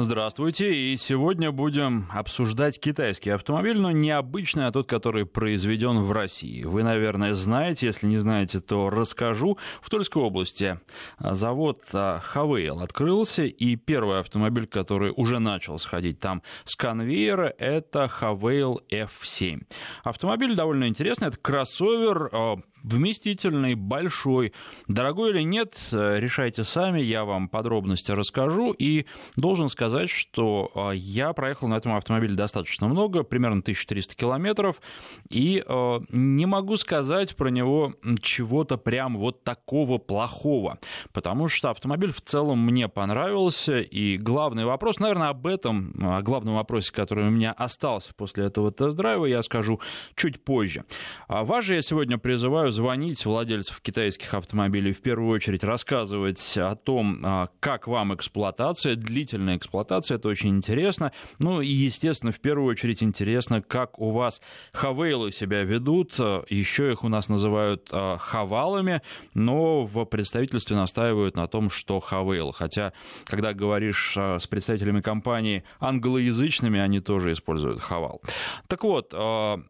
Здравствуйте, и сегодня будем обсуждать китайский автомобиль, но не обычный, а тот, который произведен в России. Вы, наверное, знаете, если не знаете, то расскажу. В Тульской области завод Хавейл открылся, и первый автомобиль, который уже начал сходить там с конвейера, это Хавейл F7. Автомобиль довольно интересный, это кроссовер, а, вместительный, большой. Дорогой или нет, решайте сами, я вам подробности расскажу. И должен сказать, что а, я проехал на этом автомобиле достаточно много, примерно 1300 километров, и а, не могу сказать про него чего-то прям вот такого плохого, потому что автомобиль в целом мне понравился, и главный вопрос, наверное, об этом, о главном вопросе, который у меня остался после этого тест-драйва, я скажу чуть позже. А вас же я сегодня призываю звонить владельцев китайских автомобилей, в первую очередь рассказывать о том, а, как вам эксплуатация, длительная эксплуатация, это очень интересно. Ну и, естественно, в первую очередь интересно, как у вас хавейлы себя ведут. Еще их у нас называют а, хавалами, но в представительстве настаивают на том, что хавейл. Хотя, когда говоришь а, с представителями компании англоязычными, они тоже используют хавал. Так вот,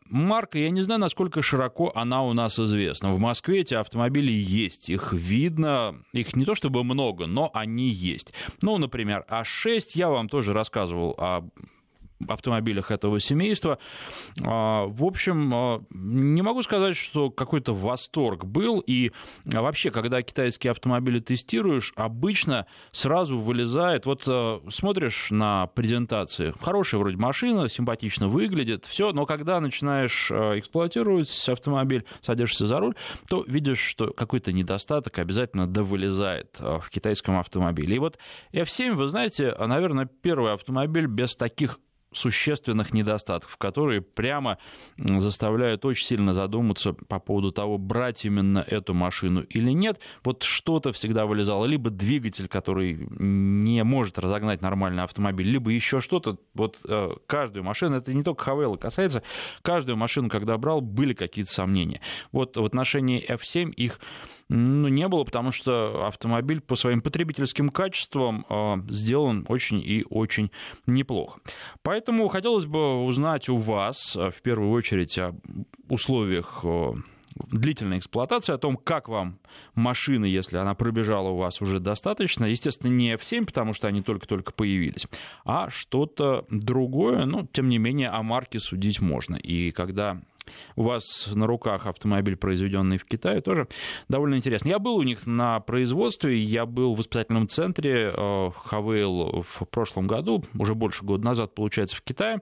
марка, я не знаю, насколько широко она у нас известна интересно. В Москве эти автомобили есть, их видно, их не то чтобы много, но они есть. Ну, например, А6, я вам тоже рассказывал о автомобилях этого семейства. А, в общем, а, не могу сказать, что какой-то восторг был. И вообще, когда китайские автомобили тестируешь, обычно сразу вылезает... Вот а, смотришь на презентации, хорошая вроде машина, симпатично выглядит, все, но когда начинаешь эксплуатировать автомобиль, садишься за руль, то видишь, что какой-то недостаток обязательно довылезает в китайском автомобиле. И вот F7, вы знаете, наверное, первый автомобиль без таких существенных недостатков, которые прямо заставляют очень сильно задуматься по поводу того, брать именно эту машину или нет. Вот что-то всегда вылезало, либо двигатель, который не может разогнать нормальный автомобиль, либо еще что-то. Вот э, каждую машину, это не только Хавелла касается, каждую машину, когда брал, были какие-то сомнения. Вот в отношении F7 их ну, не было, потому что автомобиль по своим потребительским качествам э, сделан очень и очень неплохо. Поэтому хотелось бы узнать у вас, э, в первую очередь, о условиях э, длительной эксплуатации, о том, как вам машина, если она пробежала у вас уже достаточно. Естественно, не F7, потому что они только-только появились, а что-то другое. Но, тем не менее, о марке судить можно. И когда у вас на руках автомобиль, произведенный в Китае, тоже довольно интересно. Я был у них на производстве, я был в испытательном центре Хавейл э, в прошлом году, уже больше года назад, получается, в Китае.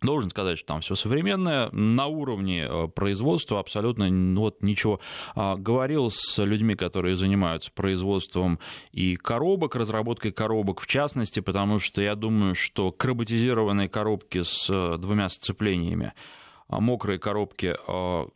Должен сказать, что там все современное, на уровне э, производства абсолютно ну, вот ничего. А, говорил с людьми, которые занимаются производством и коробок, разработкой коробок в частности, потому что я думаю, что карботизированные коробки с э, двумя сцеплениями мокрые коробки а,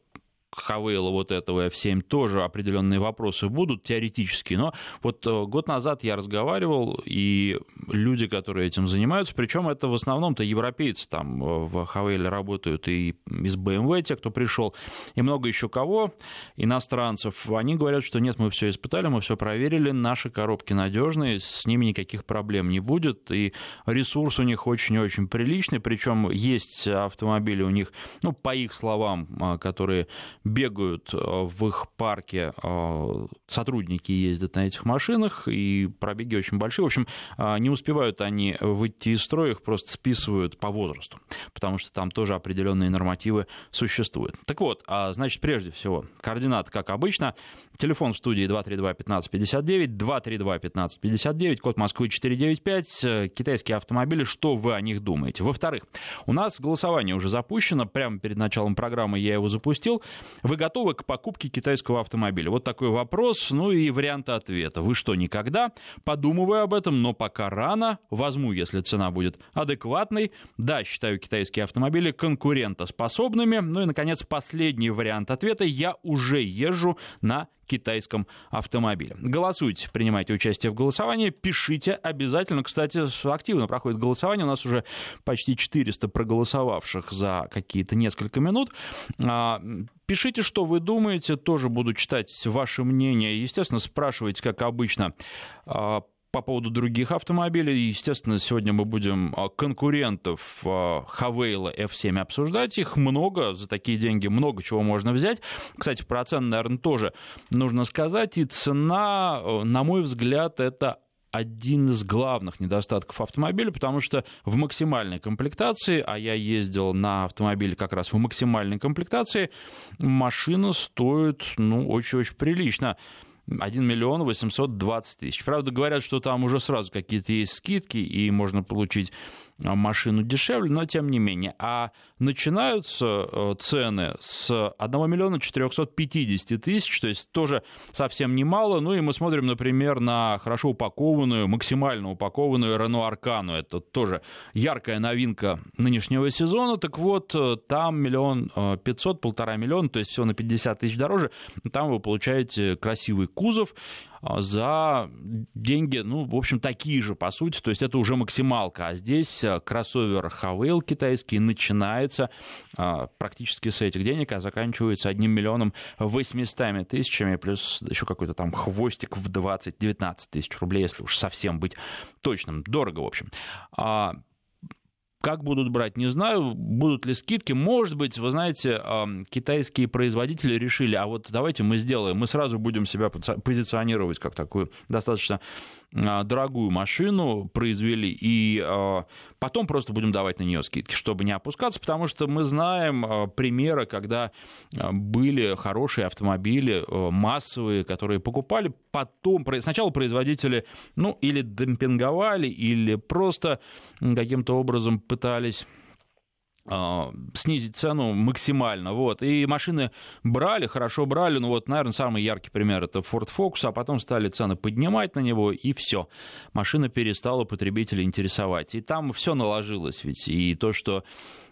Хавейла вот этого F7 тоже определенные вопросы будут теоретические, но вот э, год назад я разговаривал, и люди, которые этим занимаются, причем это в основном-то европейцы там э, в Хавейле работают и из BMW, те, кто пришел, и много еще кого, иностранцев, они говорят, что нет, мы все испытали, мы все проверили, наши коробки надежные, с ними никаких проблем не будет, и ресурс у них очень-очень приличный, причем есть автомобили у них, ну, по их словам, а, которые бегают э, в их парке, э, сотрудники ездят на этих машинах, и пробеги очень большие. В общем, э, не успевают они выйти из строя, их просто списывают по возрасту, потому что там тоже определенные нормативы существуют. Так вот, а значит, прежде всего, координаты, как обычно, телефон в студии 232-1559, 232-1559, код Москвы 495, китайские автомобили, что вы о них думаете? Во-вторых, у нас голосование уже запущено, прямо перед началом программы я его запустил. Вы готовы к покупке китайского автомобиля? Вот такой вопрос, ну и варианты ответа. Вы что, никогда? Подумываю об этом, но пока рано. Возьму, если цена будет адекватной. Да, считаю китайские автомобили конкурентоспособными. Ну и, наконец, последний вариант ответа. Я уже езжу на китайском автомобиле. Голосуйте, принимайте участие в голосовании, пишите обязательно. Кстати, активно проходит голосование, у нас уже почти 400 проголосовавших за какие-то несколько минут. А, пишите, что вы думаете, тоже буду читать ваше мнение. Естественно, спрашивайте, как обычно, а, по поводу других автомобилей. Естественно, сегодня мы будем а, конкурентов Хавейла F7 обсуждать. Их много, за такие деньги много чего можно взять. Кстати, про цены, наверное, тоже нужно сказать. И цена, на мой взгляд, это один из главных недостатков автомобиля, потому что в максимальной комплектации, а я ездил на автомобиле как раз в максимальной комплектации, машина стоит, ну, очень-очень прилично. 1 миллион 820 тысяч. Правда, говорят, что там уже сразу какие-то есть скидки, и можно получить машину дешевле, но тем не менее. А начинаются э, цены с 1 миллиона 450 тысяч, то есть тоже совсем немало. Ну и мы смотрим, например, на хорошо упакованную, максимально упакованную Renault Arcano. Это тоже яркая новинка нынешнего сезона. Так вот, э, там миллион э, пятьсот, полтора миллиона, то есть всего на 50 тысяч дороже. Там вы получаете красивый кузов, а, за деньги, ну, в общем, такие же, по сути, то есть это уже максималка, а здесь э, кроссовер Хавейл китайский начинается а, практически с этих денег, а заканчивается одним миллионом восьмистами тысячами, плюс еще какой-то там хвостик в 20-19 тысяч рублей, если уж совсем быть точным. Дорого, в общем. Как будут брать, не знаю. Будут ли скидки? Может быть, вы знаете, китайские производители решили, а вот давайте мы сделаем, мы сразу будем себя позиционировать как такую достаточно дорогую машину произвели, и а, потом просто будем давать на нее скидки, чтобы не опускаться, потому что мы знаем а, примеры, когда были хорошие автомобили, массовые, которые покупали, потом сначала производители, ну, или демпинговали, или просто каким-то образом пытались а, снизить цену максимально, вот, и машины брали, хорошо брали, ну вот, наверное, самый яркий пример это Ford Focus, а потом стали цены поднимать на него, и все, машина перестала потребителя интересовать, и там все наложилось ведь, и то, что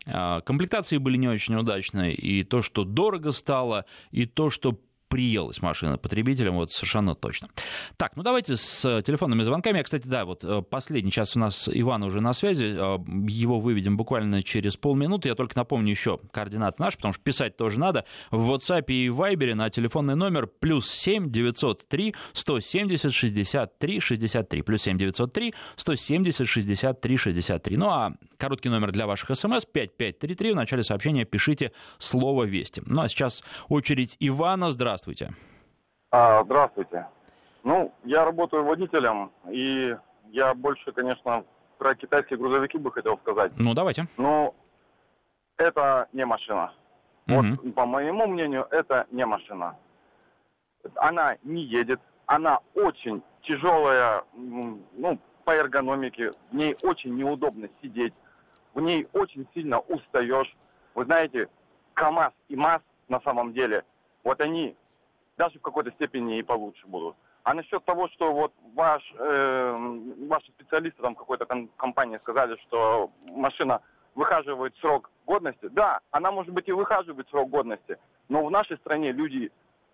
а, комплектации были не очень удачные, и то, что дорого стало, и то, что приелась машина потребителям, вот совершенно точно. Так, ну давайте с э, телефонными звонками. Я, кстати, да, вот э, последний час у нас Иван уже на связи, э, его выведем буквально через полминуты. Я только напомню еще координаты наши, потому что писать тоже надо. В WhatsApp и Viber на телефонный номер плюс 7 903 170 63 63. Плюс 7 903 170 63 63. Ну а короткий номер для ваших смс 5533. В начале сообщения пишите слово «Вести». Ну а сейчас очередь Ивана. Здравствуйте. Здравствуйте. А, здравствуйте. Ну, я работаю водителем, и я больше, конечно, про китайские грузовики бы хотел сказать. Ну, давайте. Ну, это не машина. Угу. Вот, по моему мнению, это не машина. Она не едет, она очень тяжелая, ну, по эргономике, в ней очень неудобно сидеть, в ней очень сильно устаешь. Вы знаете, КАМАЗ и МАЗ на самом деле, вот они даже в какой-то степени и получше будут. А насчет того, что вот ваш, э, ваши специалисты там какой-то компании сказали, что машина выхаживает срок годности, да, она может быть и выхаживает срок годности, но в нашей стране люди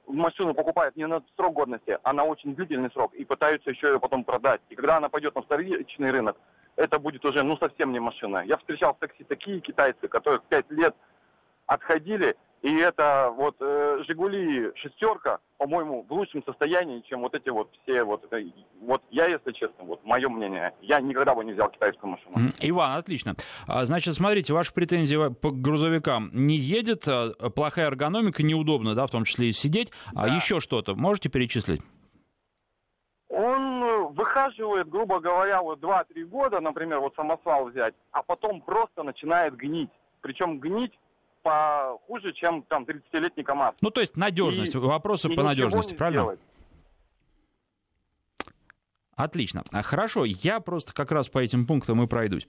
машину покупают не на срок годности, а на очень длительный срок и пытаются еще ее потом продать. И когда она пойдет на вторичный рынок, это будет уже ну совсем не машина. Я встречал в такси такие китайцы, которые пять лет отходили и это вот э, Жигули шестерка, по-моему, в лучшем состоянии, чем вот эти вот все вот это. Вот я, если честно, вот мое мнение, я никогда бы не взял китайскую машину. Иван, отлично. А, значит, смотрите, ваши претензии по грузовикам не едет, а, плохая эргономика, неудобно, да, в том числе и сидеть. А да. А еще что-то можете перечислить? Он выхаживает, грубо говоря, вот 2-3 года, например, вот самосвал взять, а потом просто начинает гнить. Причем гнить похуже, чем там 30-летний КАМАЗ. Ну, то есть надежность, и, вопросы и по надежности, правильно? Сделать. Отлично. А, хорошо, я просто как раз по этим пунктам и пройдусь.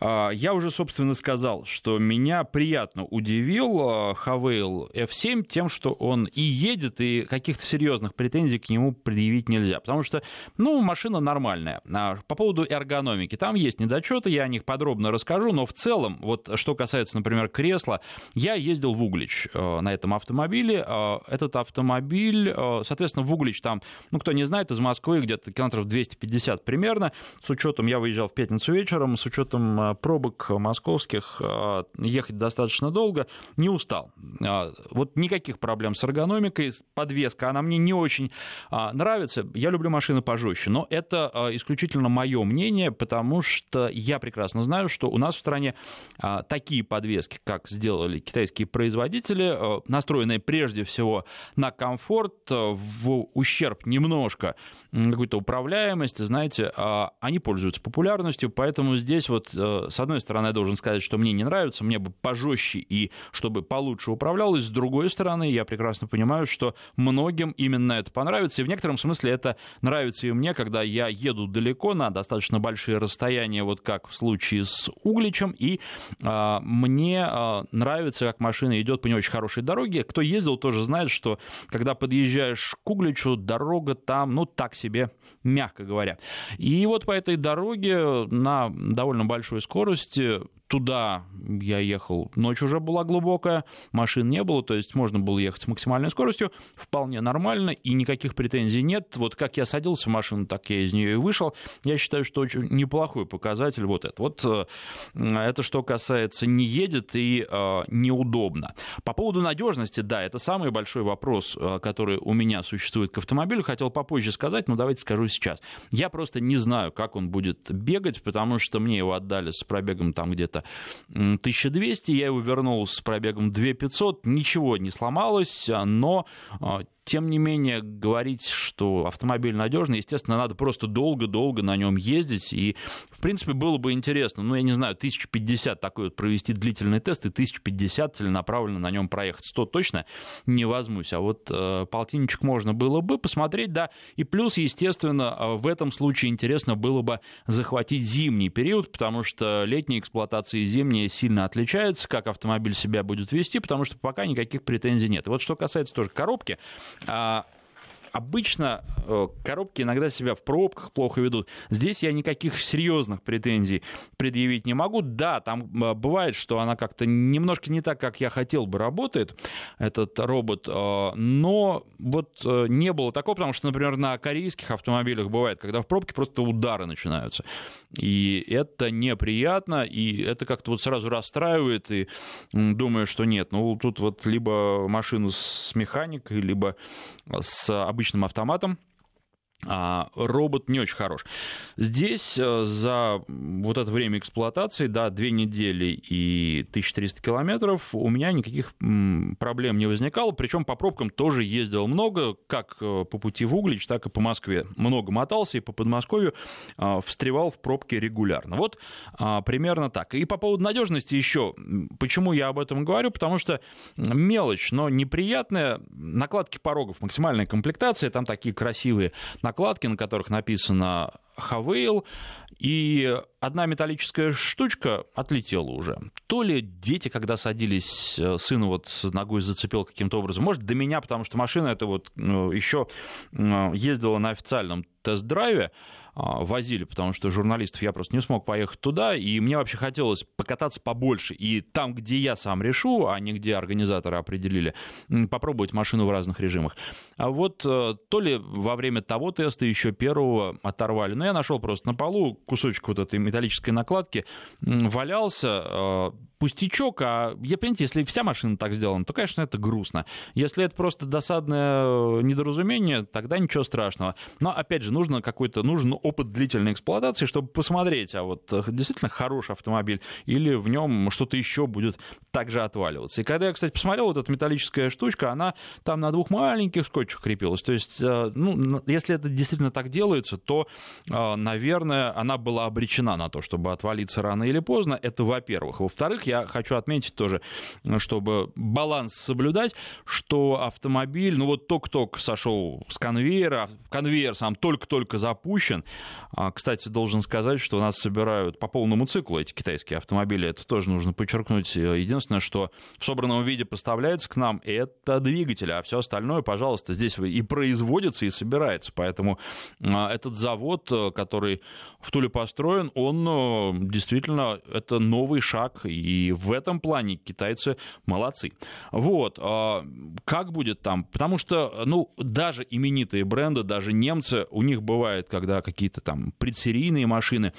А, я уже, собственно, сказал, что меня приятно удивил Хавейл F7 тем, что он и едет, и каких-то серьезных претензий к нему предъявить нельзя. Потому что, ну, машина нормальная. А, по поводу эргономики, там есть недочеты, я о них подробно расскажу, но в целом, вот что касается, например, кресла, я ездил в Углич на этом автомобиле. Этот автомобиль, соответственно, в Углич там, ну, кто не знает, из Москвы где-то километров 200 250 примерно. С учетом, я выезжал в пятницу вечером, с учетом пробок московских, ехать достаточно долго, не устал. Вот никаких проблем с эргономикой, подвеска, она мне не очень нравится. Я люблю машины пожестче, но это исключительно мое мнение, потому что я прекрасно знаю, что у нас в стране такие подвески, как сделали китайские производители, настроенные прежде всего на комфорт, в ущерб немножко какой-то управляемости, знаете, а, они пользуются популярностью, поэтому здесь вот, э, с одной стороны, я должен сказать, что мне не нравится, мне бы пожестче и чтобы получше управлялось, с другой стороны, я прекрасно понимаю, что многим именно это понравится, и в некотором смысле это нравится и мне, когда я еду далеко на достаточно большие расстояния, вот как в случае с Угличем, и а, мне а, нравится, как машина идет по не очень хорошей дороге. Кто ездил, тоже знает, что когда подъезжаешь к Угличу, дорога там, ну, так себе, мягко говоря. И вот по этой дороге на довольно большой скорости туда я ехал, ночь уже была глубокая, машин не было, то есть можно было ехать с максимальной скоростью, вполне нормально, и никаких претензий нет. Вот как я садился в машину, так я из нее и вышел. Я считаю, что очень неплохой показатель вот это. Вот э, это что касается не едет и э, неудобно. По поводу надежности, да, это самый большой вопрос, э, который у меня существует к автомобилю. Хотел попозже сказать, но давайте скажу сейчас. Я просто не знаю, как он будет бегать, потому что мне его отдали с пробегом там где-то где-то 1200, я его вернул с пробегом 2500, ничего не сломалось, но а, тем не менее, говорить, что автомобиль надежный, естественно, надо просто долго-долго на нем ездить. И, в принципе, было бы интересно, ну, я не знаю, 1050 такой вот провести длительный тест, и 1050 целенаправленно на нем проехать. 100 точно не возьмусь. А вот э, полтинничек можно было бы посмотреть, да. И плюс, естественно, э, в этом случае интересно было бы захватить зимний период, потому что летняя эксплуатация и зимняя сильно отличаются, как автомобиль себя будет вести, потому что пока никаких претензий нет. Вот что касается тоже коробки, а, обычно э, коробки иногда себя в пробках плохо ведут. Здесь я никаких серьезных претензий предъявить не могу. Да, там э, бывает, что она как-то немножко не так, как я хотел бы, работает, этот робот, э, но вот не было такого, потому что, например, на корейских автомобилях бывает, когда в пробке просто удары начинаются. И это неприятно, и это как-то вот сразу расстраивает, и думаю, что нет, ну тут вот либо машина с механикой, либо с обычным автоматом, а робот не очень хорош. Здесь э, за вот это время эксплуатации, да, две недели и 1300 километров, у меня никаких проблем не возникало, причем по пробкам тоже ездил много, как э, по пути в Углич, так и по Москве. Много мотался и по Подмосковью э, встревал в пробки регулярно. Вот а, примерно так. И по поводу надежности еще, почему я об этом говорю, потому что мелочь, но неприятная, накладки порогов, максимальная комплектация, там такие красивые накладки, на которых написано Хавейл, и одна металлическая штучка отлетела уже. То ли дети, когда садились, э, сына вот ногой зацепил каким-то образом, может, до меня, потому что машина это вот ну, еще ездила на официальном тест-драйве, возили, потому что журналистов я просто не смог поехать туда, и мне вообще хотелось покататься побольше. И там, где я сам решу, а не где организаторы определили, попробовать машину в разных режимах. А вот э, то ли во время того теста еще первого оторвали, но я нашел просто на полу кусочек вот этой металлической накладки, валялся, э, пустячок, а я, понимаете, если вся машина так сделана, то, конечно, это грустно. Если это просто досадное э, недоразумение, тогда ничего страшного. Но, опять же, нужно какой-то, нужен опыт длительной эксплуатации, чтобы посмотреть, а вот э, действительно хороший автомобиль или в нем что-то еще будет также отваливаться. И когда я, кстати, посмотрел, вот эта металлическая штучка, она там на двух маленьких скотчах крепилась. То есть, э, ну, если это действительно так делается, то, наверное, она была обречена на то, чтобы отвалиться рано или поздно. Это во-первых. Во-вторых, я хочу отметить тоже, чтобы баланс соблюдать, что автомобиль, ну вот ток-ток сошел с конвейера, конвейер сам только-только запущен. А, кстати, должен сказать, что у нас собирают по полному циклу эти китайские автомобили, это тоже нужно подчеркнуть. Единственное, что в собранном виде поставляется к нам, это двигатель, а все остальное, пожалуйста, здесь и производится, и собирается. Поэтому а, этот завод, который в Туле построен, он э, действительно, это новый шаг, и и в этом плане китайцы молодцы. Вот. А, как будет там? Потому что, ну, даже именитые бренды, даже немцы, у них бывает, когда какие-то там предсерийные машины,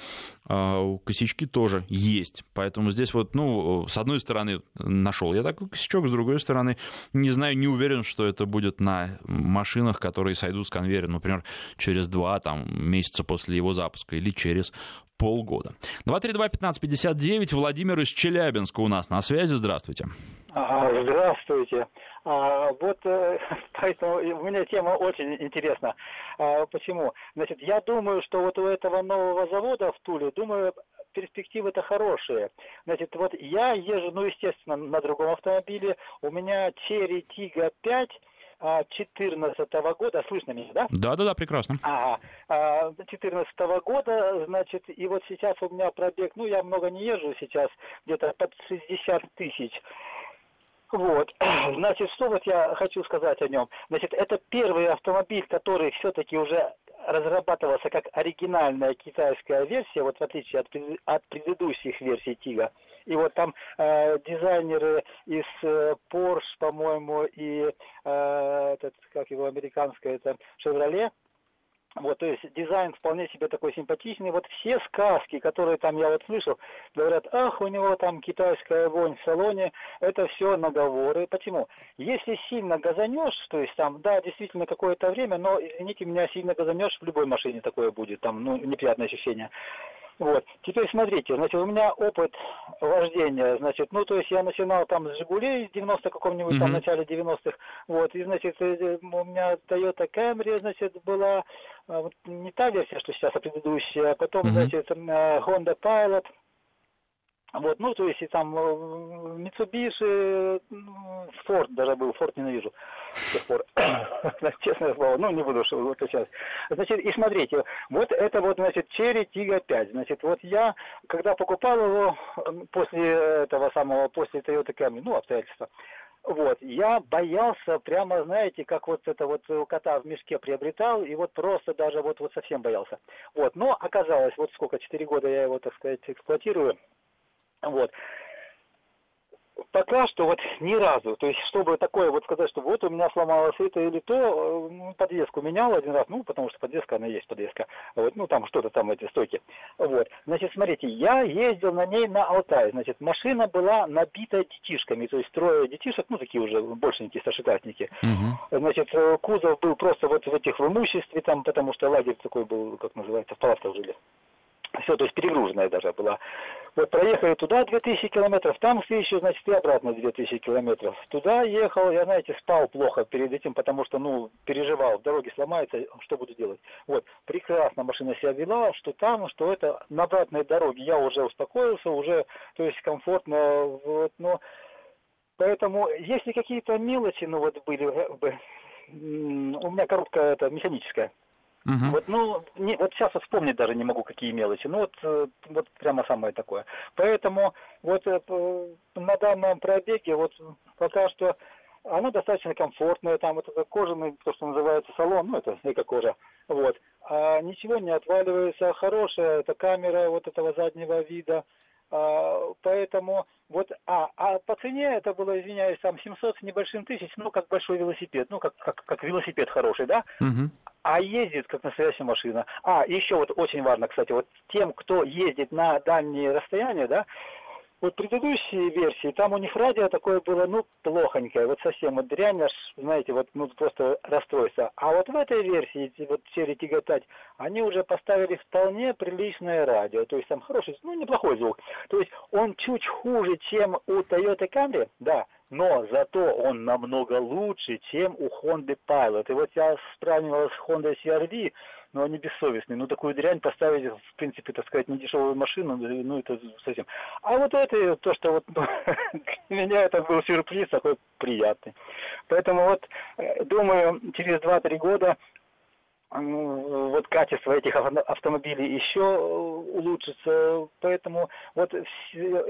а, косячки тоже есть. Поэтому здесь вот, ну, с одной стороны, нашел я такой косячок, с другой стороны, не знаю, не уверен, что это будет на машинах, которые сойдут с конвейера, например, через два там, месяца после его запуска или через полгода. 232-1559, Владимир из Челябинска у нас на связи, здравствуйте. Здравствуйте. А, вот э, поэтому у меня тема очень интересна. А, почему? Значит, я думаю, что вот у этого нового завода в Туле, думаю, перспективы-то хорошие. Значит, вот я езжу, ну, естественно, на другом автомобиле. У меня Cherry Tiggo 5 2014 года, слышно меня, да? Да, да, да, прекрасно. Ага, 2014 года, значит, и вот сейчас у меня пробег, ну, я много не езжу сейчас, где-то под 60 тысяч. Вот, значит, что вот я хочу сказать о нем. Значит, это первый автомобиль, который все-таки уже разрабатывался как оригинальная китайская версия, вот в отличие от, от предыдущих версий Тига. И вот там э, дизайнеры из э, Porsche, по-моему, и э, этот, как его американская, это Chevrolet, вот, то есть дизайн вполне себе такой симпатичный. Вот все сказки, которые там я вот слышал, говорят, ах, у него там китайская вонь в салоне, это все наговоры. Почему? Если сильно газанешь, то есть там, да, действительно какое-то время, но, извините меня, сильно газанешь, в любой машине такое будет, там, ну, неприятное ощущение. Вот. Теперь смотрите, значит, у меня опыт вождения, значит, ну, то есть я начинал там с «Жигулей» в 90 каком-нибудь, mm-hmm. там, начале 90-х, вот, и, значит, э, у меня Toyota Camry, значит, была, а, не та версия, что сейчас, а предыдущая, а потом, mm-hmm. значит, э, Honda Pilot, вот, ну, то есть и там э, Mitsubishi, Ford даже был, Ford ненавижу с тех пор, честное слово, ну, не буду вот сейчас. Значит, и смотрите, вот это вот, значит, Cherry Tiggo 5, значит, вот я, когда покупал его после этого самого, после Toyota Camry, ну, обстоятельства, вот, я боялся прямо, знаете, как вот это вот у кота в мешке приобретал, и вот просто даже вот, вот совсем боялся. Вот, но оказалось, вот сколько, 4 года я его, так сказать, эксплуатирую, вот. Пока что вот ни разу, то есть чтобы такое вот сказать, что вот у меня сломалось это или то, ну, подвеску менял один раз, ну потому что подвеска, она есть подвеска, вот, ну там что-то там эти стойки, вот. Значит, смотрите, я ездил на ней на Алтай, значит, машина была набита детишками, то есть трое детишек, ну такие уже большенькие старшеклассники, угу. значит, кузов был просто вот в этих в имуществе там, потому что лагерь такой был, как называется, в палатках жили все, то есть перегруженная даже была. Вот проехали туда 2000 километров, там еще, значит, и обратно 2000 километров. Туда ехал, я, знаете, спал плохо перед этим, потому что, ну, переживал, в дороге сломается, что буду делать. Вот, прекрасно машина себя вела, что там, что это, на обратной дороге я уже успокоился, уже, то есть комфортно, вот, но... Поэтому, если какие-то мелочи, ну, вот были, бы, у меня коробка это механическая, Угу. Вот, ну, не, вот сейчас вспомнить даже не могу, какие мелочи. Ну, вот, э, вот прямо самое такое. Поэтому вот э, на данном пробеге вот пока что она достаточно комфортная, там вот это кожаный, то, что называется салон, ну, это эко-кожа, вот. А ничего не отваливается, хорошая эта камера вот этого заднего вида, а, поэтому вот, а, а по цене это было, извиняюсь, там 700 с небольшим тысяч, ну, как большой велосипед, ну, как, как, как велосипед хороший, да? Угу. А ездит, как настоящая машина. А, еще вот очень важно, кстати, вот тем, кто ездит на дальние расстояния, да, вот предыдущие версии, там у них радио такое было, ну, плохонькое, вот совсем вот аж, знаете, вот, ну, просто расстройство. А вот в этой версии, вот серии 5, они уже поставили вполне приличное радио, то есть там хороший, ну, неплохой звук. То есть он чуть хуже, чем у Toyota Camry, да, но зато он намного лучше, чем у Honda Pilot. И вот я сравнивал с Honda CRV, но они бессовестные. Ну, такую дрянь поставить, в принципе, так сказать, недешевую машину, ну, это совсем. А вот это, то, что вот ну, для меня это был сюрприз такой приятный. Поэтому вот, э, думаю, через 2-3 года вот качество этих автомобилей еще э, улучшится, поэтому вот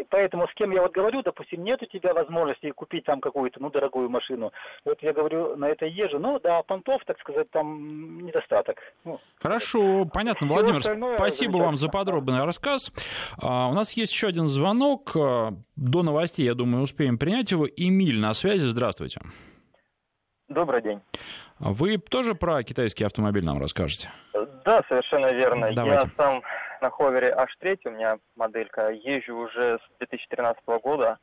поэтому с кем я вот говорю, допустим, нет у тебя возможности купить там какую-то ну дорогую машину, вот я говорю на это езжу, ну да, понтов, так сказать, там недостаток. Ну, Хорошо, понятно, Владимир, спасибо вам за подробный рассказ. А, у нас есть еще один звонок а, до новостей, я думаю, успеем принять его. Эмиль на связи, здравствуйте. Добрый день. Вы тоже про китайский автомобиль нам расскажете? Да, совершенно верно. Давайте. Я сам на ховере H3, у меня моделька, езжу уже с 2013 года.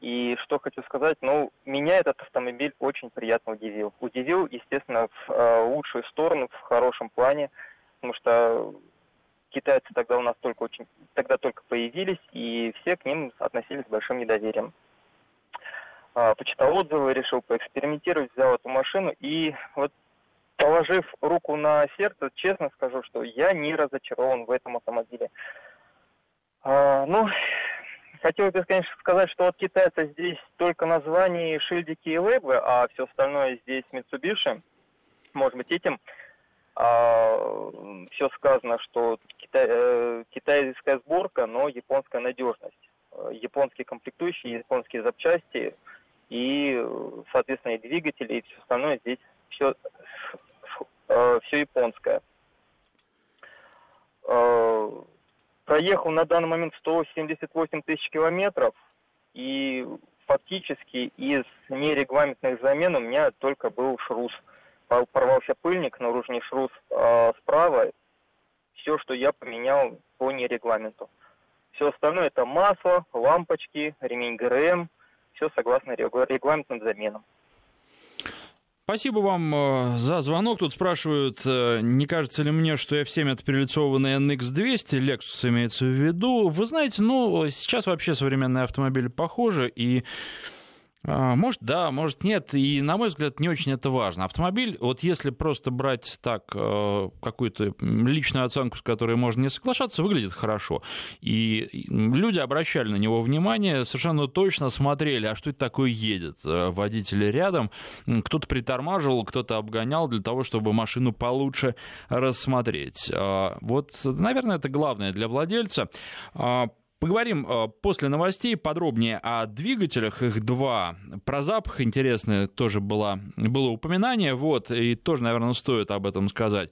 И что хочу сказать, ну, меня этот автомобиль очень приятно удивил. Удивил, естественно, в э, лучшую сторону, в хорошем плане, потому что китайцы тогда у нас только очень, тогда только появились, и все к ним относились с большим недоверием. Э, почитал отзывы, решил поэкспериментировать, взял эту машину, и вот положив руку на сердце, честно скажу, что я не разочарован в этом автомобиле. Э, ну, Хотелось бы, конечно, сказать, что от китайца здесь только название, шильдики и лейблы, а все остальное здесь Mitsubishi. Может быть, этим а, все сказано, что китай, э, китайская сборка, но японская надежность. Японские комплектующие, японские запчасти и, соответственно, и двигатели, и все остальное здесь все, э, все японское. Э, проехал на данный момент 178 тысяч километров, и фактически из нерегламентных замен у меня только был шрус. Порвался пыльник, наружный шрус э, справа. Все, что я поменял по нерегламенту. Все остальное это масло, лампочки, ремень ГРМ. Все согласно регламентным заменам. Спасибо вам э, за звонок. Тут спрашивают, э, не кажется ли мне, что F7 это перелицованный NX200, Lexus имеется в виду. Вы знаете, ну, сейчас вообще современные автомобили похожи, и может, да, может, нет. И, на мой взгляд, не очень это важно. Автомобиль, вот если просто брать так э, какую-то личную оценку, с которой можно не соглашаться, выглядит хорошо. И люди обращали на него внимание, совершенно точно смотрели, а что это такое едет. Э, водители рядом, кто-то притормаживал, кто-то обгонял для того, чтобы машину получше рассмотреть. А, вот, наверное, это главное для владельца. Поговорим э, после новостей подробнее о двигателях. Их два. Про запах интересное тоже было, было упоминание. Вот, и тоже, наверное, стоит об этом сказать.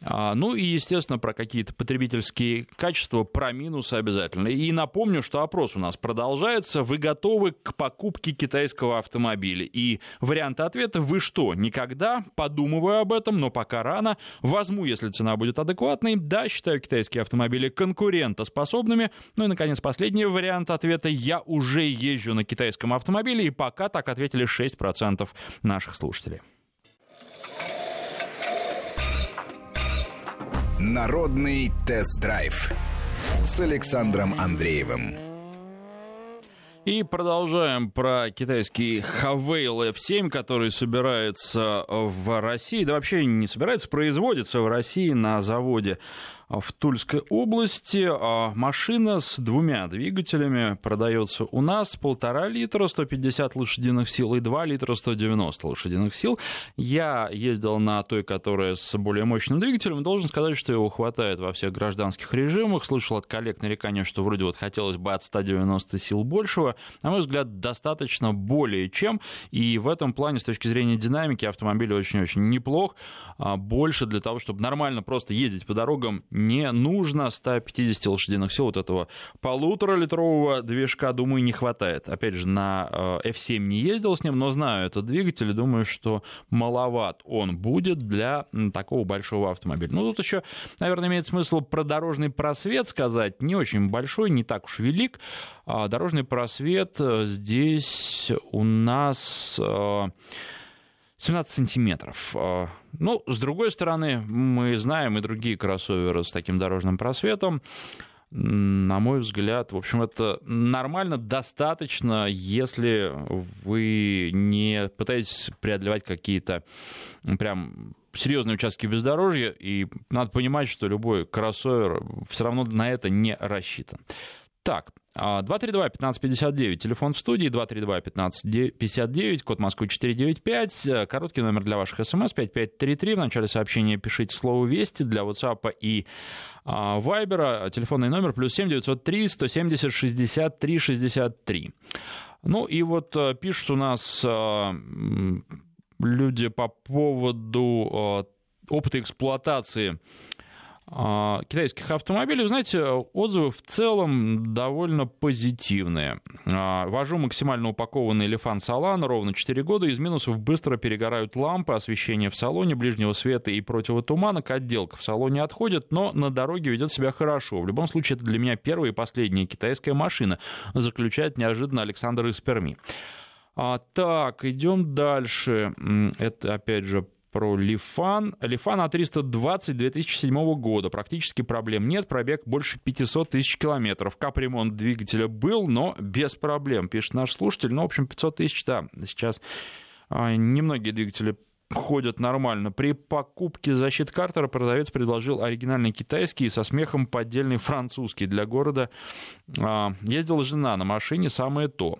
А, ну и, естественно, про какие-то потребительские качества, про минусы обязательно. И напомню, что опрос у нас продолжается. Вы готовы к покупке китайского автомобиля? И варианты ответа «Вы что, никогда?» Подумываю об этом, но пока рано. Возьму, если цена будет адекватной. Да, считаю китайские автомобили конкурентоспособными. Ну и, наконец, наконец, последний вариант ответа. Я уже езжу на китайском автомобиле, и пока так ответили 6% наших слушателей. Народный тест-драйв с Александром Андреевым. И продолжаем про китайский Havail F7, который собирается в России, да вообще не собирается, производится в России на заводе в Тульской области. А машина с двумя двигателями продается у нас. Полтора литра, 150 лошадиных сил и 2 литра, 190 лошадиных сил. Я ездил на той, которая с более мощным двигателем. Должен сказать, что его хватает во всех гражданских режимах. Слышал от коллег нарекания, что вроде вот хотелось бы от 190 сил большего. На мой взгляд, достаточно более чем. И в этом плане, с точки зрения динамики, автомобиль очень-очень неплох. А больше для того, чтобы нормально просто ездить по дорогам не нужно 150 лошадиных сил вот этого полуторалитрового движка, думаю, не хватает. Опять же, на э, F7 не ездил с ним, но знаю этот двигатель и думаю, что маловат он будет для такого большого автомобиля. Ну, тут еще, наверное, имеет смысл про дорожный просвет сказать. Не очень большой, не так уж велик. А дорожный просвет э, здесь у нас... 17 сантиметров. А, ну, с другой стороны, мы знаем и другие кроссоверы с таким дорожным просветом. На мой взгляд, в общем, это нормально, достаточно, если вы не пытаетесь преодолевать какие-то прям серьезные участки бездорожья, и надо понимать, что любой кроссовер все равно на это не рассчитан. Так, 232-1559, а, телефон в студии, 232-1559, код Москвы 495, э, короткий номер для ваших смс, 5533, в начале сообщения пишите слово «Вести» для WhatsApp и а, Viber, телефонный номер плюс 7 903 170 63 63. Ну и вот э, пишут у нас э, люди по поводу опыта эксплуатации китайских автомобилей. Вы знаете, отзывы в целом довольно позитивные. А, вожу максимально упакованный Лифан Салан ровно 4 года. Из минусов быстро перегорают лампы, освещение в салоне, ближнего света и противотуманок. Отделка в салоне отходит, но на дороге ведет себя хорошо. В любом случае, это для меня первая и последняя китайская машина, заключает неожиданно Александр из Перми. А, так, идем дальше. Это, опять же, про Лифан. Лифан А320 2007 года. Практически проблем нет. Пробег больше 500 тысяч километров. Капремонт двигателя был, но без проблем, пишет наш слушатель. Ну, в общем, 500 тысяч, да, сейчас а, немногие двигатели ходят нормально. При покупке защит Картера продавец предложил оригинальный китайский и со смехом поддельный французский для города. А, ездила жена на машине, самое то.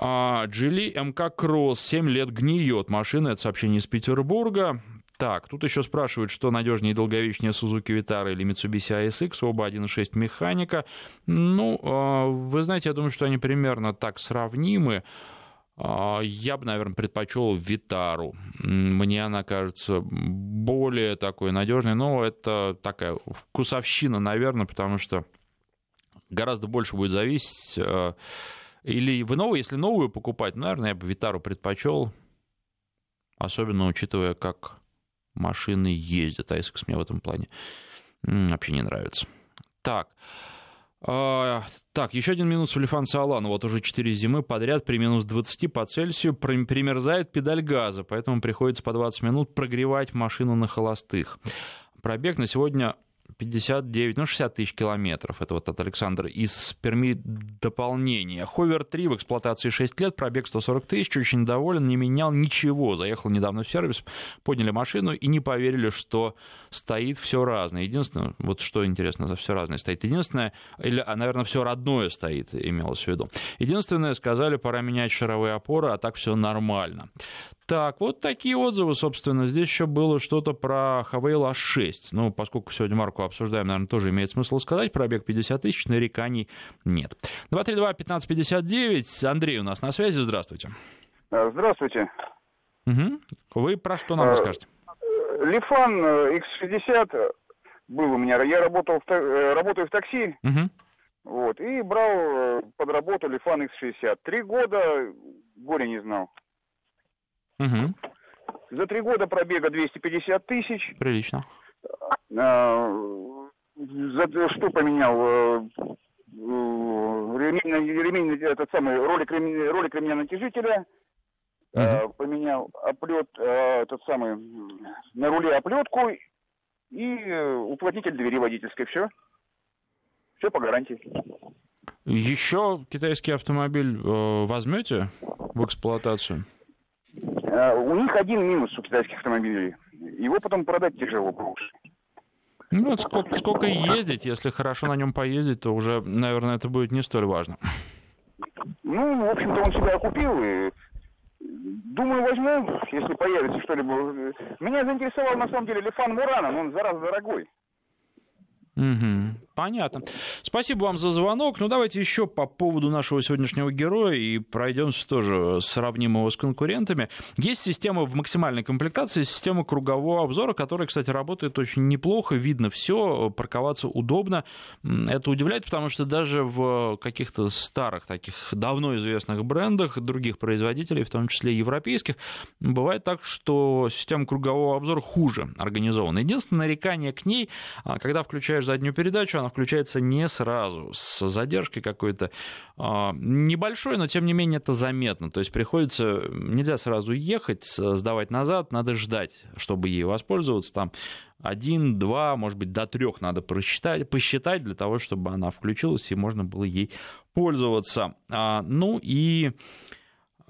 А Джили МК Кросс 7 лет гниет. Машина, это сообщение из Петербурга. Так, тут еще спрашивают, что надежнее и долговечнее Suzuki Vitara или Mitsubishi ASX, оба 1.6 механика. Ну, а, вы знаете, я думаю, что они примерно так сравнимы. А, я бы, наверное, предпочел Витару. Мне она кажется более такой надежной, но это такая вкусовщина, наверное, потому что гораздо больше будет зависеть а, или вы новую, если новую покупать, ну, наверное, я бы Витару предпочел, особенно учитывая, как машины ездят. А мне в этом плане вообще не нравится. Так. А, так, еще один минус в Лифан Салан. Вот уже 4 зимы подряд при минус 20 по Цельсию примерзает педаль газа, поэтому приходится по 20 минут прогревать машину на холостых. Пробег на сегодня 59, ну 60 тысяч километров. Это вот от Александра из Перми дополнение. Ховер 3 в эксплуатации 6 лет, пробег 140 тысяч, очень доволен, не менял ничего. Заехал недавно в сервис, подняли машину и не поверили, что стоит все разное. Единственное, вот что интересно, за все разное стоит. Единственное, или, а, наверное, все родное стоит, имелось в виду. Единственное, сказали, пора менять шаровые опоры, а так все нормально. Так, вот такие отзывы, собственно. Здесь еще было что-то про Хавейл А6. Ну, поскольку сегодня марку обсуждаем, наверное, тоже имеет смысл сказать. Пробег 50 тысяч, нареканий нет. 232-1559. Андрей у нас на связи. Здравствуйте. А, здравствуйте. Угу. Вы про что нам а, расскажете? Лифан X60 был у меня. Я работал в, э, работаю в такси. Угу. Вот, и брал э, под работу Лифан X60. Три года горе не знал. Угу. За три года пробега 250 тысяч. Прилично. А, что поменял? Э, ремень, ремень этот самый ролик, ремень, ролик ремня натяжителя. Угу. Поменял оплет, э, этот самый, на руле оплетку и уплотнитель двери водительской. Все. Все по гарантии. Еще китайский автомобиль э, возьмете в эксплуатацию? Э, у них один минус у китайских автомобилей. Его потом продать тяжело будет. Ну, вот сколько, сколько ездить, если хорошо на нем поездить, то уже, наверное, это будет не столь важно. Ну, в общем-то, он себя окупил, и думаю, возьму, если появится что-либо. Меня заинтересовал, на самом деле, Лифан но он зараза дорогой. Угу. Понятно. Спасибо вам за звонок. Ну, давайте еще по поводу нашего сегодняшнего героя и пройдемся тоже, сравним его с конкурентами. Есть система в максимальной комплектации, система кругового обзора, которая, кстати, работает очень неплохо, видно все, парковаться удобно. Это удивляет, потому что даже в каких-то старых, таких давно известных брендах, других производителей, в том числе европейских, бывает так, что система кругового обзора хуже организована. Единственное нарекание к ней, а, когда включаешь заднюю передачу, она включается не сразу, с задержкой какой-то а, небольшой, но тем не менее это заметно. То есть приходится, нельзя сразу ехать, сдавать назад, надо ждать, чтобы ей воспользоваться. Там один, два, может быть, до трех надо просчитать, посчитать для того, чтобы она включилась и можно было ей пользоваться. А, ну и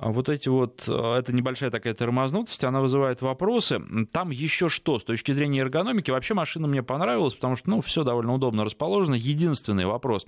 вот эти вот, э, эта небольшая такая тормознутость, она вызывает вопросы. Там еще что, с точки зрения эргономики, вообще машина мне понравилась, потому что, ну, все довольно удобно расположено. Единственный вопрос,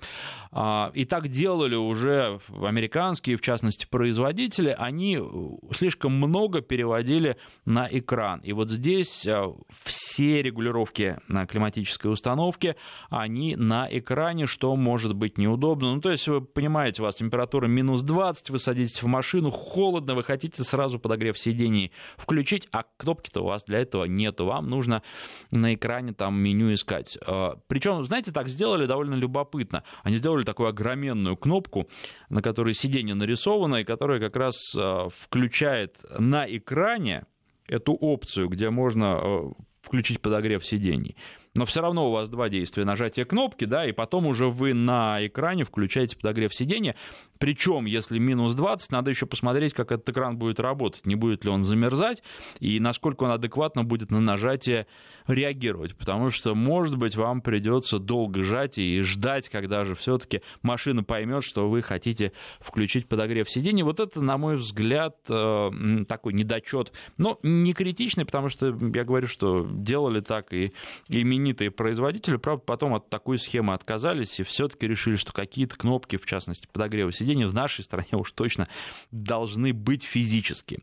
а, и так делали уже американские, в частности, производители, они э, слишком много переводили на экран. И вот здесь э, все регулировки на климатической установке, они на экране, что может быть неудобно. Ну, то есть, вы понимаете, у вас температура минус 20, вы садитесь в машину, холодно, вы хотите сразу подогрев сидений включить, а кнопки-то у вас для этого нету. Вам нужно на экране там меню искать. А, Причем, знаете, так сделали довольно любопытно. Они сделали такую огроменную кнопку, на которой сиденье нарисовано, и которая как раз а, включает на экране эту опцию, где можно а, включить подогрев сидений но все равно у вас два действия. Нажатие кнопки, да, и потом уже вы на экране включаете подогрев сидения. Причем, если минус 20, надо еще посмотреть, как этот экран будет работать. Не будет ли он замерзать и насколько он адекватно будет на нажатие реагировать. Потому что, может быть, вам придется долго жать и ждать, когда же все-таки машина поймет, что вы хотите включить подогрев сидения. Вот это, на мой взгляд, э, такой недочет. Но не критичный, потому что я говорю, что делали так и, и именитые производители, правда, потом от такой схемы отказались и все-таки решили, что какие-то кнопки, в частности, подогрева сидений в нашей стране уж точно должны быть физически.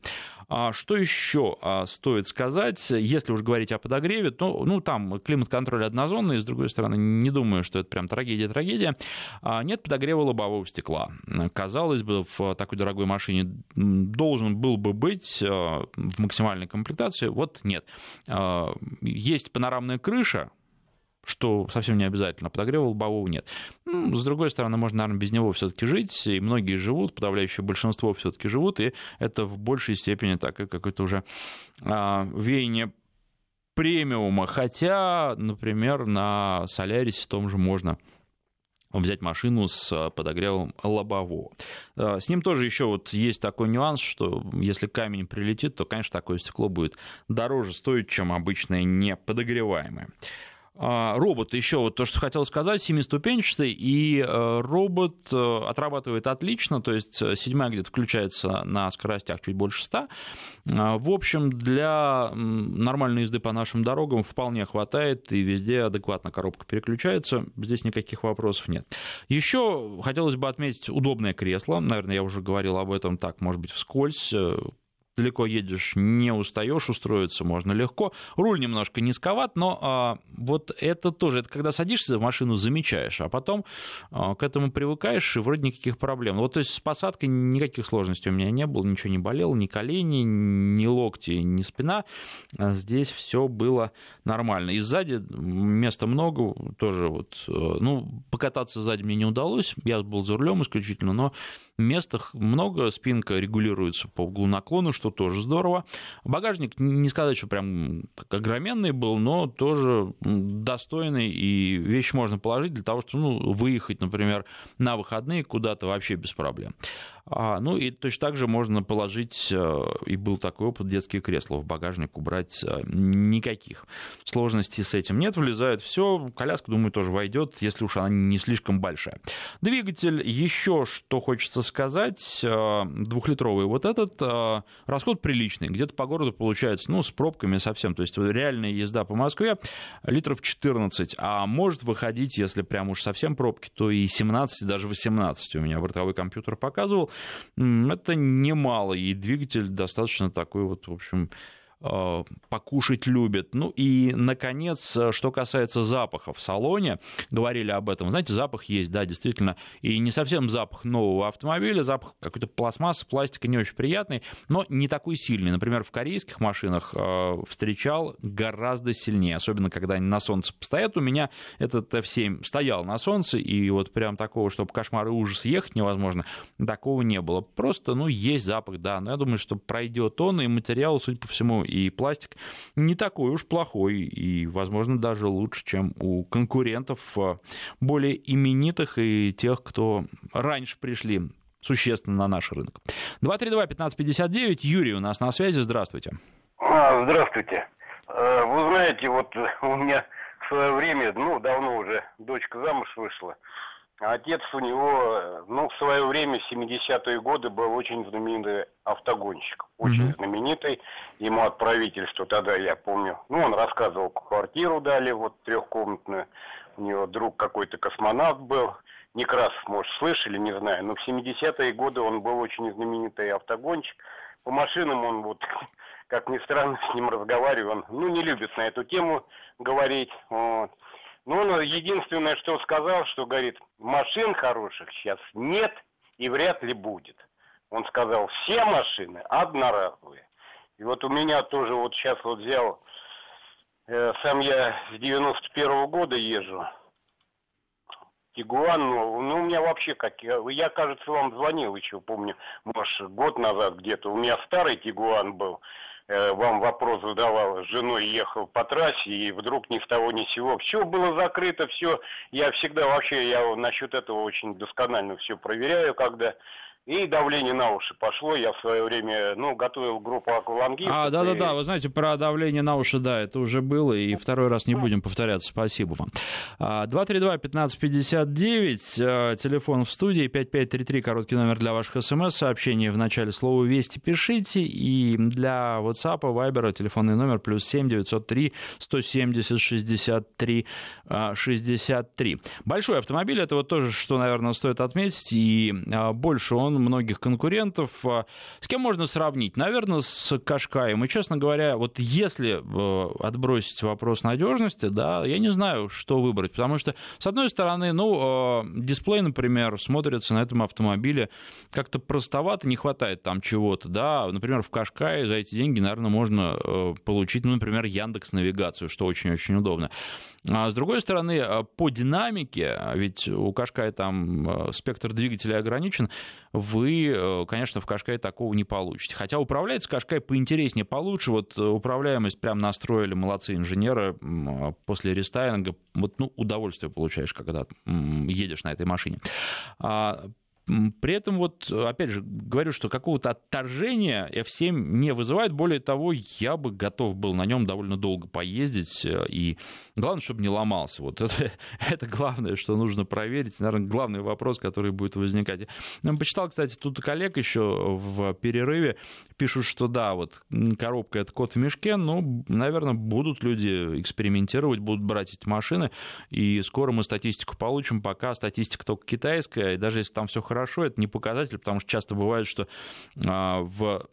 А что еще а, стоит сказать, если уж говорить о подогреве, то ну, там климат-контроль однозонный, с другой стороны, не думаю, что это прям трагедия-трагедия. А, нет подогрева лобового стекла. Казалось бы, в такой дорогой машине должен был бы быть в максимальной комплектации, вот нет. Есть панорамная крыша, что совсем не обязательно, подогрева лобового нет. С другой стороны, можно, наверное, без него все-таки жить, и многие живут, подавляющее большинство все-таки живут, и это в большей степени так, какое-то уже а, веяние премиума, хотя, например, на Солярисе том же можно взять машину с подогревом лобового. А, с ним тоже еще вот есть такой нюанс, что если камень прилетит, то, конечно, такое стекло будет дороже стоить, чем обычное неподогреваемое. А, робот, еще вот то, что хотел сказать, семиступенчатый, и э, робот э, отрабатывает отлично, то есть э, седьмая где-то включается на скоростях чуть больше 100. А, в общем, для нормальной езды по нашим дорогам вполне хватает, и везде адекватно коробка переключается, здесь никаких вопросов нет. Еще хотелось бы отметить удобное кресло, наверное, я уже говорил об этом так, может быть, вскользь, далеко едешь, не устаешь, устроиться можно легко. Руль немножко низковат, но а, вот это тоже, это когда садишься в машину, замечаешь, а потом а, к этому привыкаешь, и вроде никаких проблем. Вот то есть с посадкой никаких сложностей у меня не было, ничего не болело, ни колени, ни локти, ни спина. А здесь все было нормально. И сзади места много, тоже вот, э, ну, покататься сзади мне не удалось, я был за рулем исключительно, но местах много, спинка регулируется по углу наклона, что тоже здорово. Багажник, не сказать, что прям огроменный был, но тоже достойный, и вещи можно положить для того, чтобы ну, выехать, например, на выходные куда-то вообще без проблем. А, ну и точно так же можно положить, э, и был такой опыт, детские кресла в багажник убрать. Э, никаких сложностей с этим нет. Влезает все, коляска, думаю, тоже войдет, если уж она не слишком большая. Двигатель, еще что хочется сказать, э, двухлитровый вот этот, расход приличный, где-то по городу получается, ну, с пробками совсем, то есть реальная езда по Москве литров 14, а может выходить, если прям уж совсем пробки, то и 17, даже 18 у меня бортовой компьютер показывал это немало, и двигатель достаточно такой вот, в общем, покушать любят. Ну и, наконец, что касается запаха в салоне, говорили об этом. Знаете, запах есть, да, действительно, и не совсем запах нового автомобиля, запах какой-то пластмассы, пластика не очень приятный, но не такой сильный. Например, в корейских машинах э, встречал гораздо сильнее, особенно когда они на солнце стоят. У меня этот F7 стоял на солнце, и вот прям такого, чтобы кошмар и ужас ехать невозможно, такого не было. Просто, ну, есть запах, да, но я думаю, что пройдет он, и материал, судя по всему, и пластик не такой уж плохой и, возможно, даже лучше, чем у конкурентов э, более именитых и тех, кто раньше пришли существенно на наш рынок. 232-1559, Юрий у нас на связи, здравствуйте. А, здравствуйте. Э, вы знаете, вот у меня в свое время, ну, давно уже дочка замуж вышла, Отец у него, ну, в свое время, в 70-е годы, был очень знаменитый автогонщик. Очень mm-hmm. знаменитый. Ему от правительства тогда, я помню, ну, он рассказывал, квартиру дали, вот, трехкомнатную. У него друг какой-то космонавт был. Некрасов, может, слышали, не знаю. Но в 70-е годы он был очень знаменитый автогонщик. По машинам он вот, как ни странно, с ним разговаривал. Он, ну, не любит на эту тему говорить. Вот. Ну, он единственное, что сказал, что, говорит, машин хороших сейчас нет и вряд ли будет. Он сказал, все машины одноразовые. И вот у меня тоже вот сейчас вот взял, э, сам я с 91 -го года езжу, Тигуан, ну, ну, у меня вообще как, я, я, кажется, вам звонил еще, помню, может, год назад где-то, у меня старый Тигуан был, вам вопрос задавал, с женой ехал по трассе, и вдруг ни с того ни с сего, все было закрыто, все, я всегда вообще, я насчет этого очень досконально все проверяю, когда и давление на уши пошло. Я в свое время, ну, готовил группу аквалангистов. А, да-да-да, и... вы знаете, про давление на уши, да, это уже было, и второй раз не будем повторяться. Спасибо вам. 232-1559, а, телефон в студии, 5533, короткий номер для ваших смс-сообщений. В начале слова «Вести» пишите, и для WhatsApp, Viber, телефонный номер плюс 7 903 170 63 63. Большой автомобиль, это вот тоже, что, наверное, стоит отметить, и а, больше он многих конкурентов. А, с кем можно сравнить? Наверное, с Кашкаем. И, честно говоря, вот если э, отбросить вопрос надежности, да, я не знаю, что выбрать. Потому что, с одной стороны, ну, э, дисплей, например, смотрится на этом автомобиле как-то простовато, не хватает там чего-то, да. Например, в Кашкае за эти деньги, наверное, можно э, получить, ну, например, Яндекс навигацию, что очень-очень удобно. А с другой стороны, по динамике, ведь у Кашкая там спектр двигателя ограничен, вы, э, конечно, в Кашкае такого не получите. Хотя управляется Кашкай поинтереснее, получше. Вот э, управляемость прям настроили, молодцы инженеры. А после рестайлинга вот, ну, удовольствие получаешь, когда едешь на этой машине. При этом вот, опять же, говорю, что какого-то отторжения F7 не вызывает. Более того, я бы готов был на нем довольно долго поездить. Э, и главное, чтобы не ломался. Вот это, это главное, что нужно проверить. Наверное, главный вопрос, который будет возникать. Я почитал, кстати, тут коллег еще в перерыве пишут, что да, вот коробка это кот в мешке. Ну, наверное, будут люди экспериментировать, будут брать эти машины. И скоро мы статистику получим. Пока статистика только китайская. И даже если там все хорошо, хорошо, это не показатель, потому что часто бывает, что а, в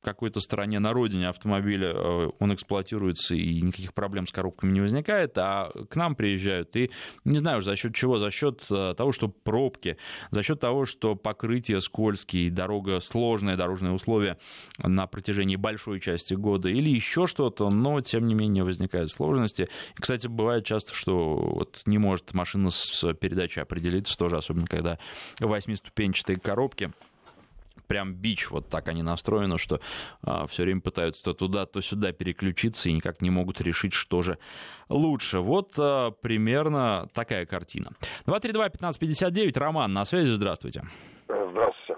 какой-то стороне на родине автомобиля э, он эксплуатируется и никаких проблем с коробками не возникает, а к нам приезжают и не знаю за счет чего, за счет э, того, что пробки, за счет того, что покрытие скользкие, дорога сложная, дорожные условия на протяжении большой части года или еще что-то, но тем не менее возникают сложности. И, кстати, бывает часто, что вот не может машина с передачей определиться тоже, особенно когда восьмиступенчатые коробки прям бич, вот так они настроены, что а, все время пытаются то туда, то сюда переключиться и никак не могут решить, что же лучше. Вот а, примерно такая картина. 232-1559, Роман, на связи, здравствуйте. Здравствуйте.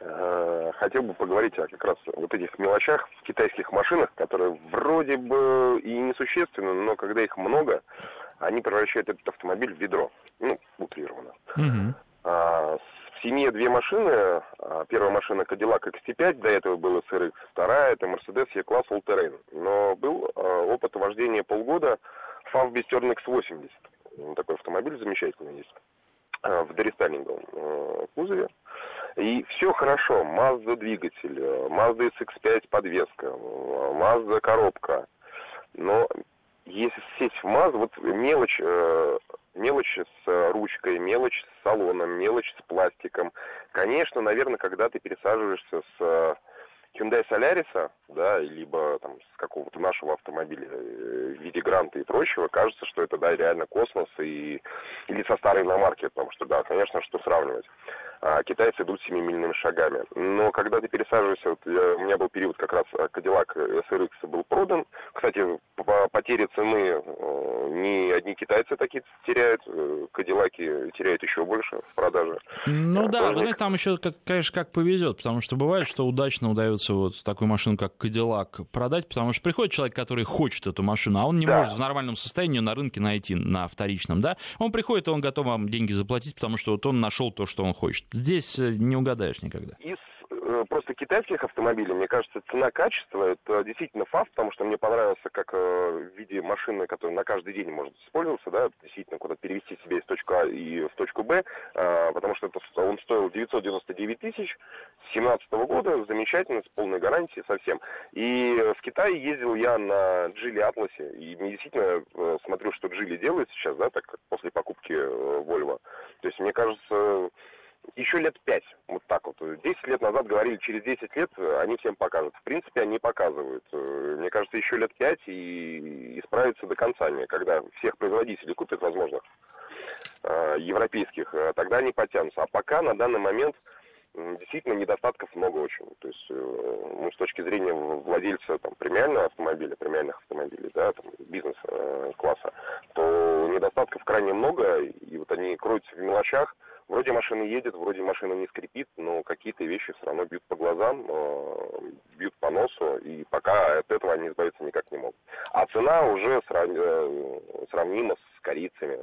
Э, хотел бы поговорить о как раз вот этих мелочах в китайских машинах, которые вроде бы и несущественны, но когда их много, они превращают этот автомобиль в ведро. Ну, утрированно. Угу. А, в семье две машины. А, первая машина Cadillac XT5, до этого был SRX. Вторая это Mercedes E-класс All Terrain. Но был а, опыт вождения полгода FAV Bistern X80. Такой автомобиль замечательный есть а, в дорестайлинговом кузове. И все хорошо. Mazda двигатель, Mazda SX5 подвеска, Mazda коробка. Но если сесть в Mazda, вот мелочь э, мелочь с ручкой, мелочь с салоном, мелочь с пластиком. Конечно, наверное, когда ты пересаживаешься с э, Hyundai Solaris, да, либо там с какого-то нашего автомобиля э, в виде гранта и прочего, кажется, что это, да, реально космос и или со старой иномарки, потому что, да, конечно, что сравнивать а китайцы идут семимильными шагами. Но когда ты пересаживаешься, вот я, у меня был период как раз э, Cadillac SRX был продан. Кстати, по потере цены э, не одни китайцы такие теряют, э, Кадиллаки теряют еще больше в продаже. Ну да, вы знаете, там еще, как, конечно, как повезет, потому что бывает, что удачно удается вот такую машину, как Cadillac, продать, потому что приходит человек, который хочет эту машину, а он не да. может в нормальном состоянии на рынке найти на вторичном, да? Он приходит, и он готов вам деньги заплатить, потому что вот он нашел то, что он хочет. Здесь э, не угадаешь никогда. Из э, просто китайских автомобилей, мне кажется, цена-качество это действительно факт, потому что мне понравился как э, в виде машины, которая на каждый день может использоваться, да, действительно куда-то перевести себе из точки А и в точку Б, потому что это, он стоил 999 тысяч с 17 года, замечательно, с полной гарантией совсем. И в Китае ездил я на Джили Атласе, и мне действительно смотрю, что Джили делает сейчас, да, так после покупки Volvo. То есть, мне кажется, еще лет пять, вот так вот. Десять лет назад говорили, через десять лет они всем покажут. В принципе, они показывают. Мне кажется, еще лет пять и, и справиться до конца, когда всех производителей купят возможных э, европейских, э, тогда они потянутся. А пока на данный момент действительно недостатков много очень. То есть, э, ну, с точки зрения владельца там, премиального автомобиля, премиальных автомобилей, да, там, бизнес-класса, то недостатков крайне много, и вот они кроются в мелочах. Вроде машина едет, вроде машина не скрипит, но какие-то вещи все равно бьют по глазам, э, бьют по носу, и пока от этого они избавиться никак не могут. А цена уже э, сравнима с корицами,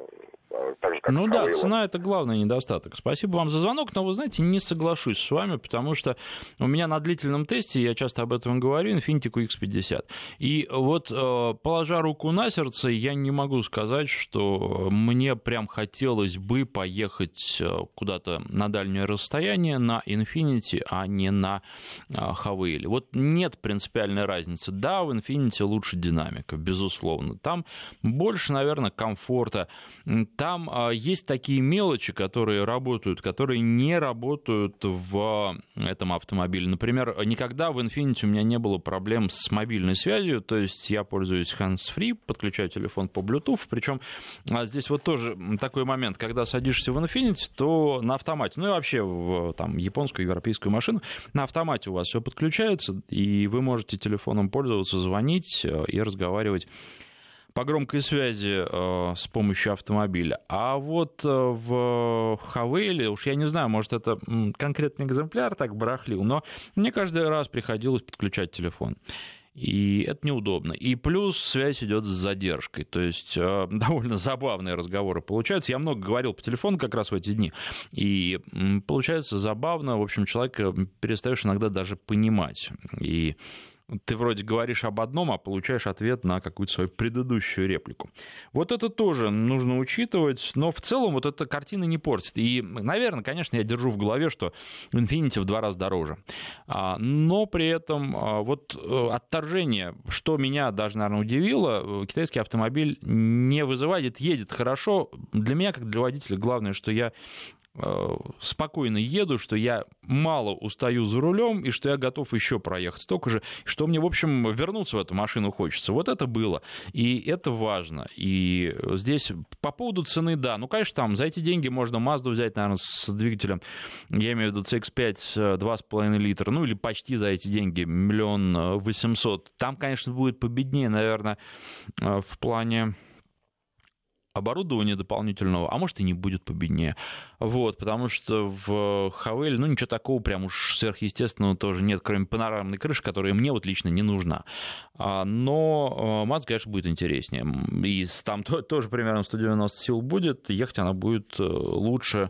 так же, как Ну да, цена это главный недостаток. Спасибо вам за звонок, но вы знаете, не соглашусь с вами, потому что у меня на длительном тесте, я часто об этом говорю, Infiniti QX50. И вот, э, положа руку на сердце, я не могу сказать, что мне прям хотелось бы поехать э, куда-то на дальнее расстояние на Infiniti, а не на Хавейле. Вот нет принципиальной разницы. Да, в Infiniti лучше динамика, безусловно. Там больше, наверное, комфорта там а, есть такие мелочи, которые работают, которые не работают в этом автомобиле. Например, никогда в Infiniti у меня не было проблем с мобильной связью, то есть я пользуюсь hands-free, подключаю телефон по Bluetooth, причем а, здесь вот тоже такой момент, когда садишься в Infiniti, то на автомате, ну и вообще в там, японскую, европейскую машину, на автомате у вас все подключается, и вы можете телефоном пользоваться, звонить э, и разговаривать по громкой связи э, с помощью автомобиля. А вот э, в Хавейле, уж я не знаю, может, это конкретный экземпляр так барахлил, но мне каждый раз приходилось подключать телефон. И это неудобно. И плюс связь идет с задержкой. То есть э, довольно забавные разговоры получаются. Я много говорил по телефону как раз в эти дни. И получается забавно. В общем, человека перестаешь иногда даже понимать. И ты вроде говоришь об одном, а получаешь ответ на какую-то свою предыдущую реплику. Вот это тоже нужно учитывать, но в целом вот эта картина не портит. И, наверное, конечно, я держу в голове, что Infinity в два раза дороже. А, но при этом а, вот э, отторжение, что меня даже, наверное, удивило, э, китайский автомобиль не вызывает, едет хорошо. Для меня, как для водителя, главное, что я спокойно еду, что я мало устаю за рулем и что я готов еще проехать столько же, что мне, в общем, вернуться в эту машину хочется. Вот это было. И это важно. И здесь по поводу цены, да, ну, конечно, там за эти деньги можно Mazda взять, наверное, с двигателем, я имею в виду CX-5 2,5 литра, ну, или почти за эти деньги, миллион восемьсот. Там, конечно, будет победнее, наверное, э, в плане оборудования дополнительного, а может и не будет победнее. Вот, потому что в Хавеле, ну, ничего такого прям уж сверхъестественного тоже нет, кроме панорамной крыши, которая мне вот лично не нужна. А, но Маз, конечно, будет интереснее. И там тоже примерно 190 сил будет, ехать она будет э, лучше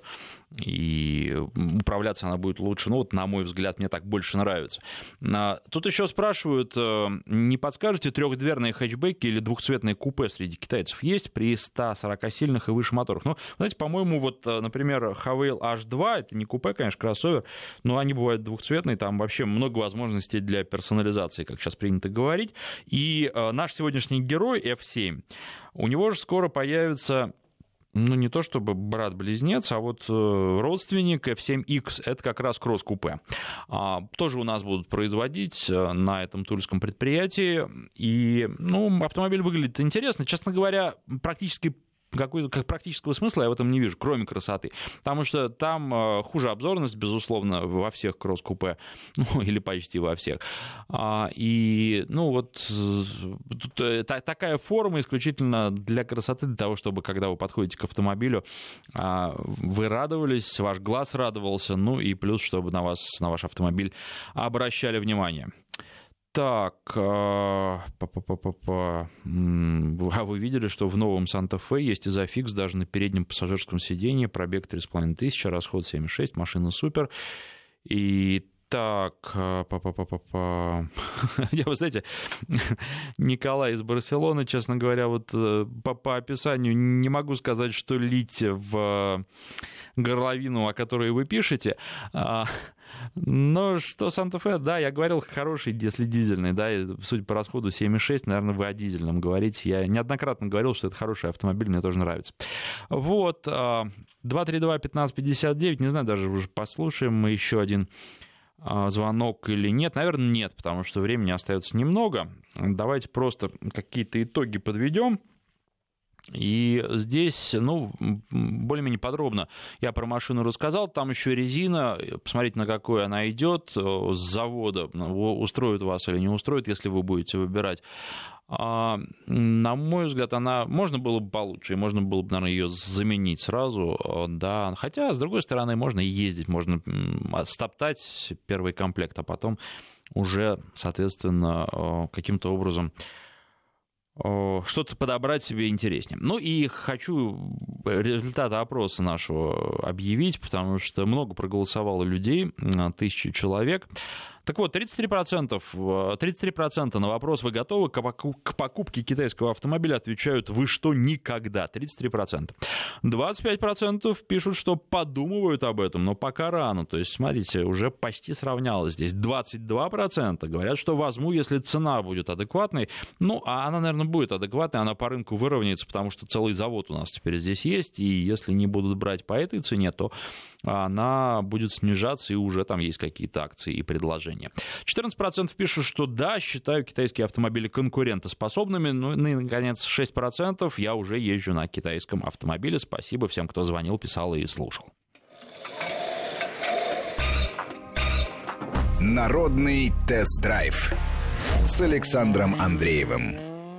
и управляться она будет лучше. Ну, вот, на мой взгляд, мне так больше нравится. А, тут еще спрашивают, э, не подскажете, трехдверные хэтчбеки или двухцветные купе среди китайцев есть при 140 сильных и выше моторах? Ну, знаете, по-моему, вот, э, например, Havail H2, это не купе, конечно, кроссовер, но они бывают двухцветные, там вообще много возможностей для персонализации, как сейчас принято говорить. И э, наш сегодняшний герой F7, у него же скоро появится ну, не то чтобы брат-близнец, а вот э, родственник F7X, это как раз кросс-купе. А, тоже у нас будут производить э, на этом тульском предприятии. И, ну, автомобиль выглядит интересно. Честно говоря, практически какой как практического смысла я в этом не вижу, кроме красоты. Потому что там э, хуже обзорность, безусловно, во всех кросс-купе, ну, или почти во всех. А, и, ну, вот тут, э, такая форма исключительно для красоты, для того, чтобы, когда вы подходите к автомобилю, а, вы радовались, ваш глаз радовался, ну, и плюс, чтобы на вас, на ваш автомобиль обращали внимание. Так, а, а вы видели, что в новом Санта-Фе есть изофикс даже на переднем пассажирском сиденье, пробег 3,5 тысячи, расход 7,6, машина супер. И Так, па -па -па -па -па. я, вы знаете, Николай из Барселоны, честно говоря, вот по, по описанию не могу сказать, что лить в горловину, о которой вы пишете. А, но что Санта-Фе, да, я говорил, хороший, если дизельный, да, судя по расходу 7,6, наверное, вы о дизельном говорите. Я неоднократно говорил, что это хороший автомобиль, мне тоже нравится. Вот, 232-1559, не знаю, даже уже послушаем мы еще один звонок или нет. Наверное, нет, потому что времени остается немного. Давайте просто какие-то итоги подведем. И здесь, ну, более-менее подробно я про машину рассказал. Там еще резина. Посмотрите, на какой она идет с завода. Ну, устроит вас или не устроит, если вы будете выбирать. А, на мой взгляд, она можно было бы получше, и можно было бы, наверное, ее заменить сразу, да. Хотя, с другой стороны, можно ездить, можно стоптать первый комплект, а потом уже, соответственно, каким-то образом что-то подобрать себе интереснее. Ну и хочу результаты опроса нашего объявить, потому что много проголосовало людей, тысячи человек. Так вот, 33%, 33% э, на вопрос «Вы готовы к покупке китайского автомобиля?» отвечают «Вы что, никогда?» 33%. 25% пишут, что подумывают об этом, но пока рано. То есть, смотрите, уже почти сравнялось здесь. 22% говорят, что возьму, если цена будет адекватной. Ну, а она, наверное, будет адекватной, она по рынку выровняется, потому что целый завод у нас теперь здесь есть, и если не будут брать по этой цене, то она будет снижаться, и уже там есть какие-то акции и предложения. 14% пишут, что да, считаю китайские автомобили конкурентоспособными, ну и, наконец, 6% я уже езжу на китайском автомобиле. Спасибо всем, кто звонил, писал и слушал. Народный тест-драйв с Александром Андреевым.